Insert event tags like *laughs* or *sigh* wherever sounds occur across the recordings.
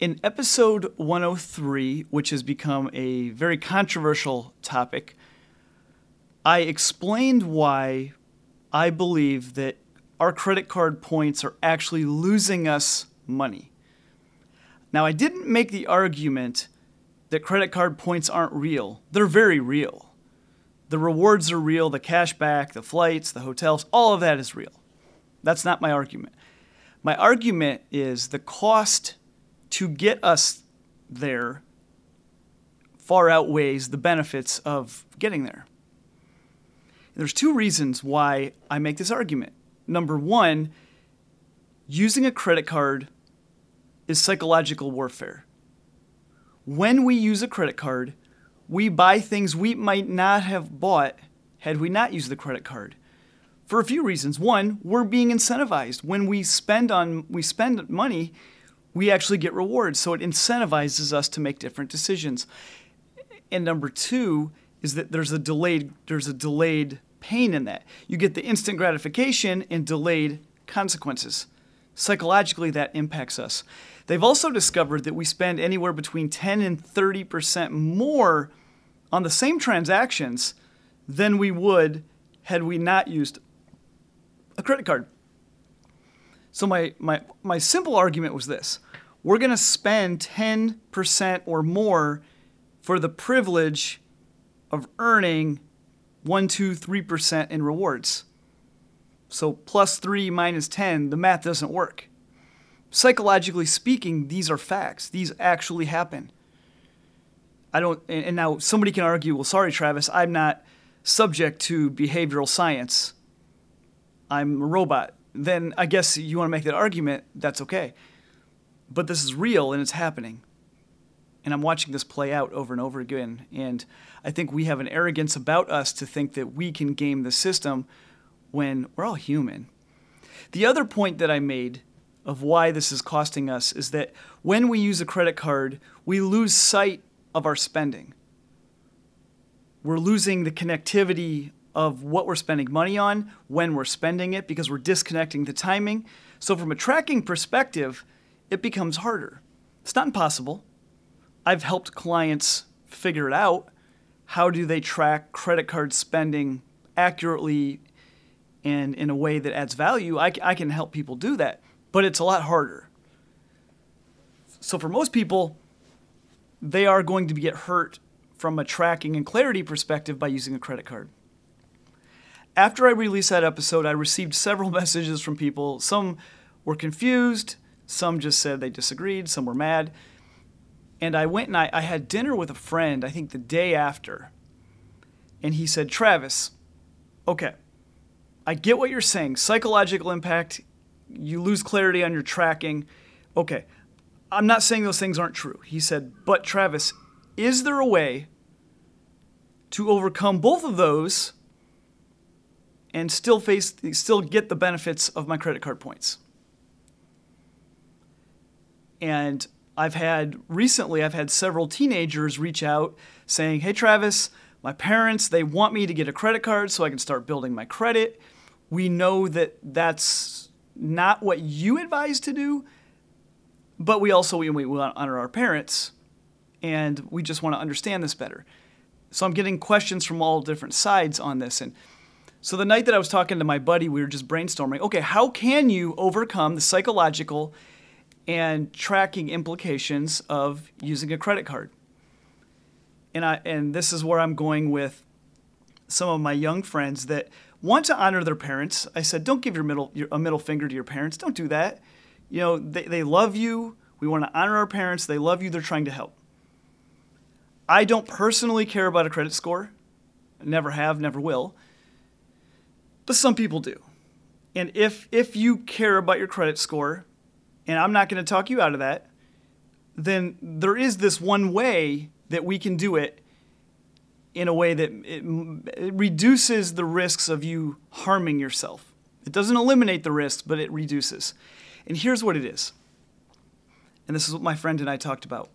In episode 103, which has become a very controversial topic, I explained why I believe that our credit card points are actually losing us money. Now, I didn't make the argument that credit card points aren't real, they're very real. The rewards are real, the cash back, the flights, the hotels, all of that is real. That's not my argument. My argument is the cost to get us there far outweighs the benefits of getting there. There's two reasons why I make this argument. Number one, using a credit card is psychological warfare. When we use a credit card, we buy things we might not have bought had we not used the credit card. For a few reasons. One, we're being incentivized. When we spend on we spend money, we actually get rewards. So it incentivizes us to make different decisions. And number two is that there's a delayed there's a delayed pain in that. You get the instant gratification and delayed consequences. Psychologically, that impacts us. They've also discovered that we spend anywhere between 10 and 30% more on the same transactions than we would had we not used a credit card. So my, my, my simple argument was this. We're going to spend 10% or more for the privilege of earning 1, 2, 3% in rewards. So plus 3 minus 10, the math doesn't work. Psychologically speaking, these are facts. These actually happen. I don't, and now somebody can argue, well, sorry, Travis, I'm not subject to behavioral science. I'm a robot then I guess you want to make that argument, that's okay. But this is real and it's happening. And I'm watching this play out over and over again. And I think we have an arrogance about us to think that we can game the system when we're all human. The other point that I made of why this is costing us is that when we use a credit card, we lose sight of our spending. We're losing the connectivity of what we're spending money on, when we're spending it, because we're disconnecting the timing. So, from a tracking perspective, it becomes harder. It's not impossible. I've helped clients figure it out. How do they track credit card spending accurately and in a way that adds value? I, I can help people do that, but it's a lot harder. So, for most people, they are going to get hurt from a tracking and clarity perspective by using a credit card. After I released that episode, I received several *laughs* messages from people. Some were confused, some just said they disagreed, some were mad. And I went and I, I had dinner with a friend, I think the day after. And he said, Travis, okay, I get what you're saying. Psychological impact, you lose clarity on your tracking. Okay, I'm not saying those things aren't true. He said, but Travis, is there a way to overcome both of those and still face still get the benefits of my credit card points. And I've had recently I've had several teenagers reach out saying, "Hey Travis, my parents they want me to get a credit card so I can start building my credit. We know that that's not what you advise to do, but we also we, we want to honor our parents and we just want to understand this better." So I'm getting questions from all different sides on this and so the night that I was talking to my buddy, we were just brainstorming. Okay, how can you overcome the psychological and tracking implications of using a credit card? And I and this is where I'm going with some of my young friends that want to honor their parents. I said, don't give your middle your, a middle finger to your parents. Don't do that. You know, they, they love you. We want to honor our parents. They love you. They're trying to help. I don't personally care about a credit score. Never have, never will but some people do. And if if you care about your credit score, and I'm not going to talk you out of that, then there is this one way that we can do it in a way that it, it reduces the risks of you harming yourself. It doesn't eliminate the risks, but it reduces. And here's what it is. And this is what my friend and I talked about.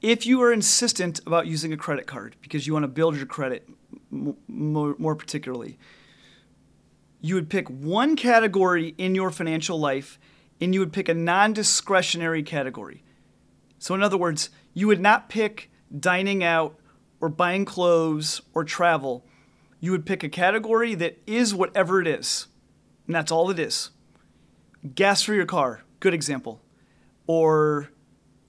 If you are insistent about using a credit card because you want to build your credit more, more particularly, you would pick one category in your financial life and you would pick a non discretionary category. So, in other words, you would not pick dining out or buying clothes or travel. You would pick a category that is whatever it is, and that's all it is. Gas for your car, good example. Or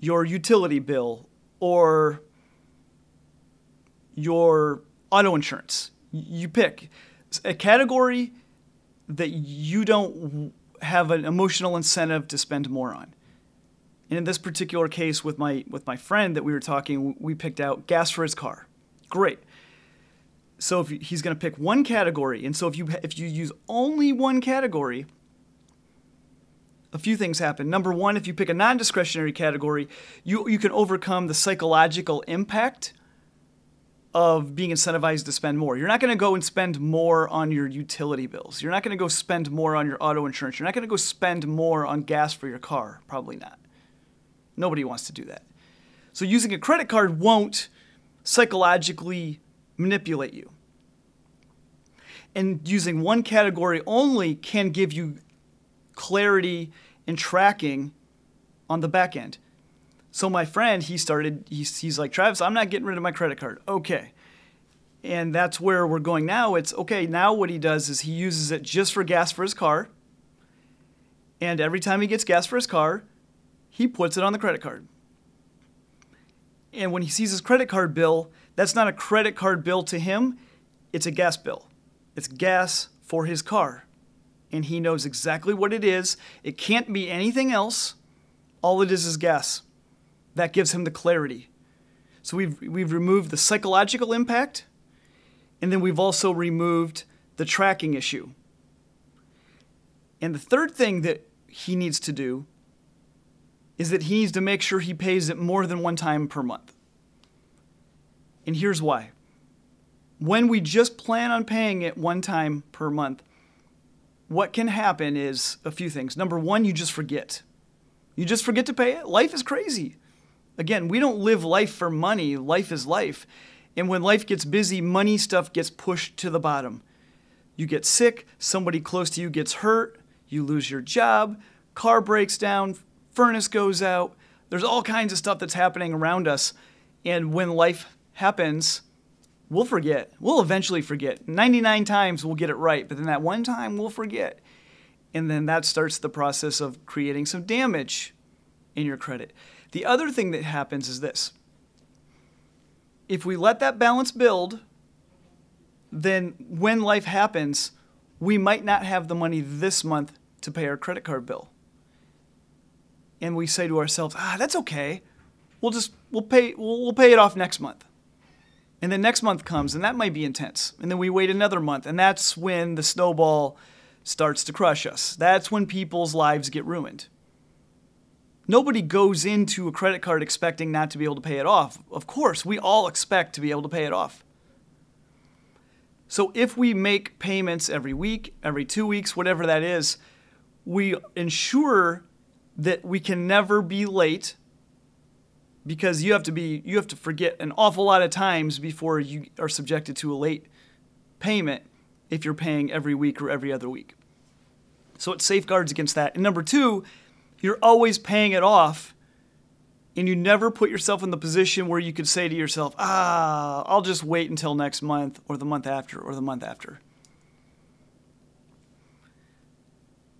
your utility bill, or your auto insurance. You pick a category that you don't have an emotional incentive to spend more on. And in this particular case with my with my friend that we were talking, we picked out gas for his car. Great. So if he's going to pick one category, and so if you if you use only one category, a few things happen. Number one, if you pick a non-discretionary category, you you can overcome the psychological impact of being incentivized to spend more. You're not going to go and spend more on your utility bills. You're not going to go spend more on your auto insurance. You're not going to go spend more on gas for your car. Probably not. Nobody wants to do that. So using a credit card won't psychologically manipulate you. And using one category only can give you clarity and tracking on the back end. So my friend, he started, he's, he's like, Travis, I'm not getting rid of my credit card. Okay. And that's where we're going now. It's okay, now what he does is he uses it just for gas for his car. And every time he gets gas for his car, he puts it on the credit card. And when he sees his credit card bill, that's not a credit card bill to him, it's a gas bill. It's gas for his car. And he knows exactly what it is. It can't be anything else. All it is is gas that gives him the clarity. So we've, we've removed the psychological impact, and then we've also removed the tracking issue. And the third thing that he needs to do is that he needs to make sure he pays it more than one time per month. And here's why. When we just plan on paying it one time per month, what can happen is a few things. Number one, you just forget. You just forget to pay it. Life is crazy. Again, we don't live life for money, life is life. And when life gets busy, money stuff gets pushed to the bottom. You get sick, somebody close to you gets hurt, you lose your job, car breaks down, furnace goes out. There's all kinds of stuff that's happening around us. And when life happens, we'll forget. We'll eventually forget. 99 times we'll get it right, but then that one time we'll forget. And then that starts the process of creating some damage in your credit. The other thing that happens is this if we let that balance build, then when life happens, we might not have the money this month to pay our credit card bill. And we say to ourselves, ah, that's okay. We'll just, we'll pay, we'll, we'll pay it off next month. And then next month comes, and that might be intense. And then we wait another month, and that's when the snowball starts to crush us. That's when people's lives get ruined. Nobody goes into a credit card expecting not to be able to pay it off. Of course, we all expect to be able to pay it off. So if we make payments every week, every two weeks, whatever that is, we ensure that we can never be late because you have to be you have to forget an awful lot of times before you are subjected to a late payment if you're paying every week or every other week. So it safeguards against that. And number 2, you're always paying it off and you never put yourself in the position where you could say to yourself, ah, I'll just wait until next month or the month after or the month after.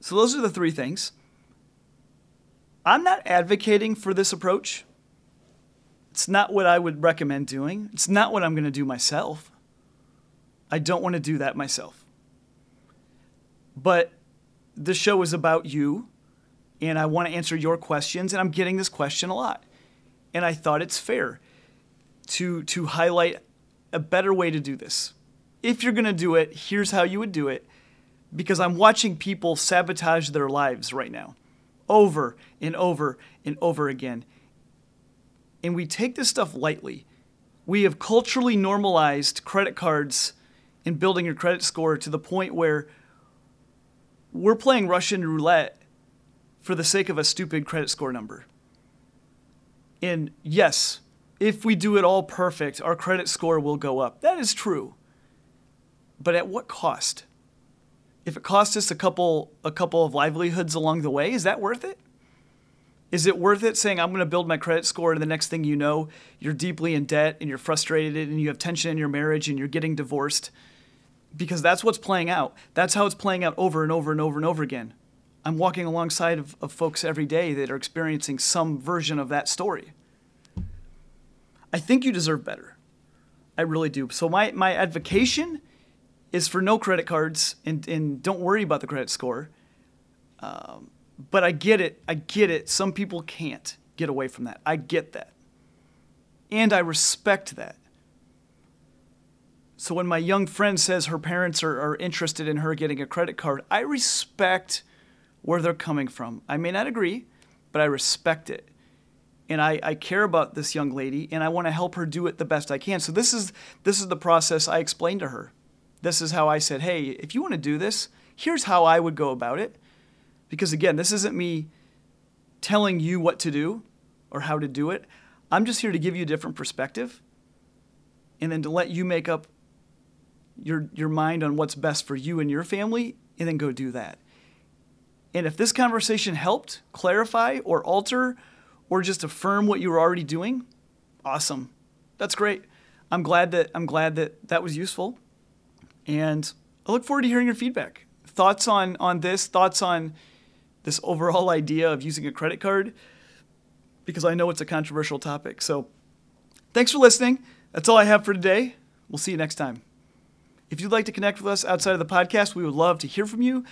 So, those are the three things. I'm not advocating for this approach. It's not what I would recommend doing. It's not what I'm going to do myself. I don't want to do that myself. But the show is about you and I want to answer your questions, and I'm getting this question a lot. And I thought it's fair to, to highlight a better way to do this. If you're going to do it, here's how you would do it, because I'm watching people sabotage their lives right now, over and over and over again. and we take this stuff lightly. We have culturally normalized credit cards and building your credit score to the point where we're playing Russian roulette for the sake of a stupid credit score number. And yes, if we do it all perfect, our credit score will go up. That is true. But at what cost? If it costs us a couple a couple of livelihoods along the way, is that worth it? Is it worth it saying I'm going to build my credit score and the next thing you know, you're deeply in debt and you're frustrated and you have tension in your marriage and you're getting divorced? Because that's what's playing out. That's how it's playing out over and over and over and over again. I'm walking alongside of, of folks every day that are experiencing some version of that story. I think you deserve better. I really do. So my, my advocation is for no credit cards and, and don't worry about the credit score. Um, but I get it. I get it. Some people can't get away from that. I get that. And I respect that. So when my young friend says her parents are, are interested in her getting a credit card, I respect where they're coming from. I may not agree, but I respect it. And I, I care about this young lady and I want to help her do it the best I can. So this is this is the process I explained to her. This is how I said, hey, if you want to do this, here's how I would go about it. Because again, this isn't me telling you what to do or how to do it. I'm just here to give you a different perspective and then to let you make up your, your mind on what's best for you and your family and then go do that. And if this conversation helped clarify or alter or just affirm what you were already doing, awesome. That's great. I'm glad that I'm glad that that was useful. And I look forward to hearing your feedback. Thoughts on on this, thoughts on this overall *laughs* idea of using a credit card because I know it's a controversial topic. So, thanks for listening. That's all I have for today. We'll see you next time. If you'd like to connect with us outside of the podcast, we would love to hear from you.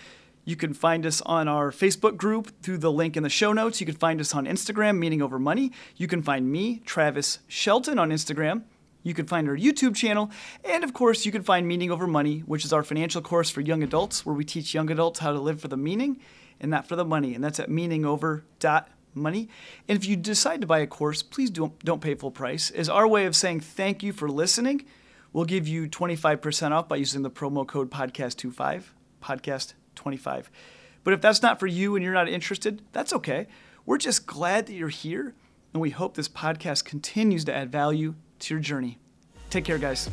You can find us on our Facebook group through the link in the show notes. You can find us on Instagram, Meaning Over Money. You can find me, Travis Shelton, on Instagram. You can find our YouTube channel. And of course, you can find Meaning Over Money, which is our financial course for young adults, where we teach young adults how to live for the meaning and not for the money. And that's at meaningover.money. And if you decide to buy a course, please don't, don't pay full price. As our way of saying thank you for listening, we'll give you 25% off by using the promo code podcast25, podcast25. But if that's not for you and you're not interested, that's okay. We're just glad that you're here, and we hope this podcast continues to add value to your journey. Take care, guys.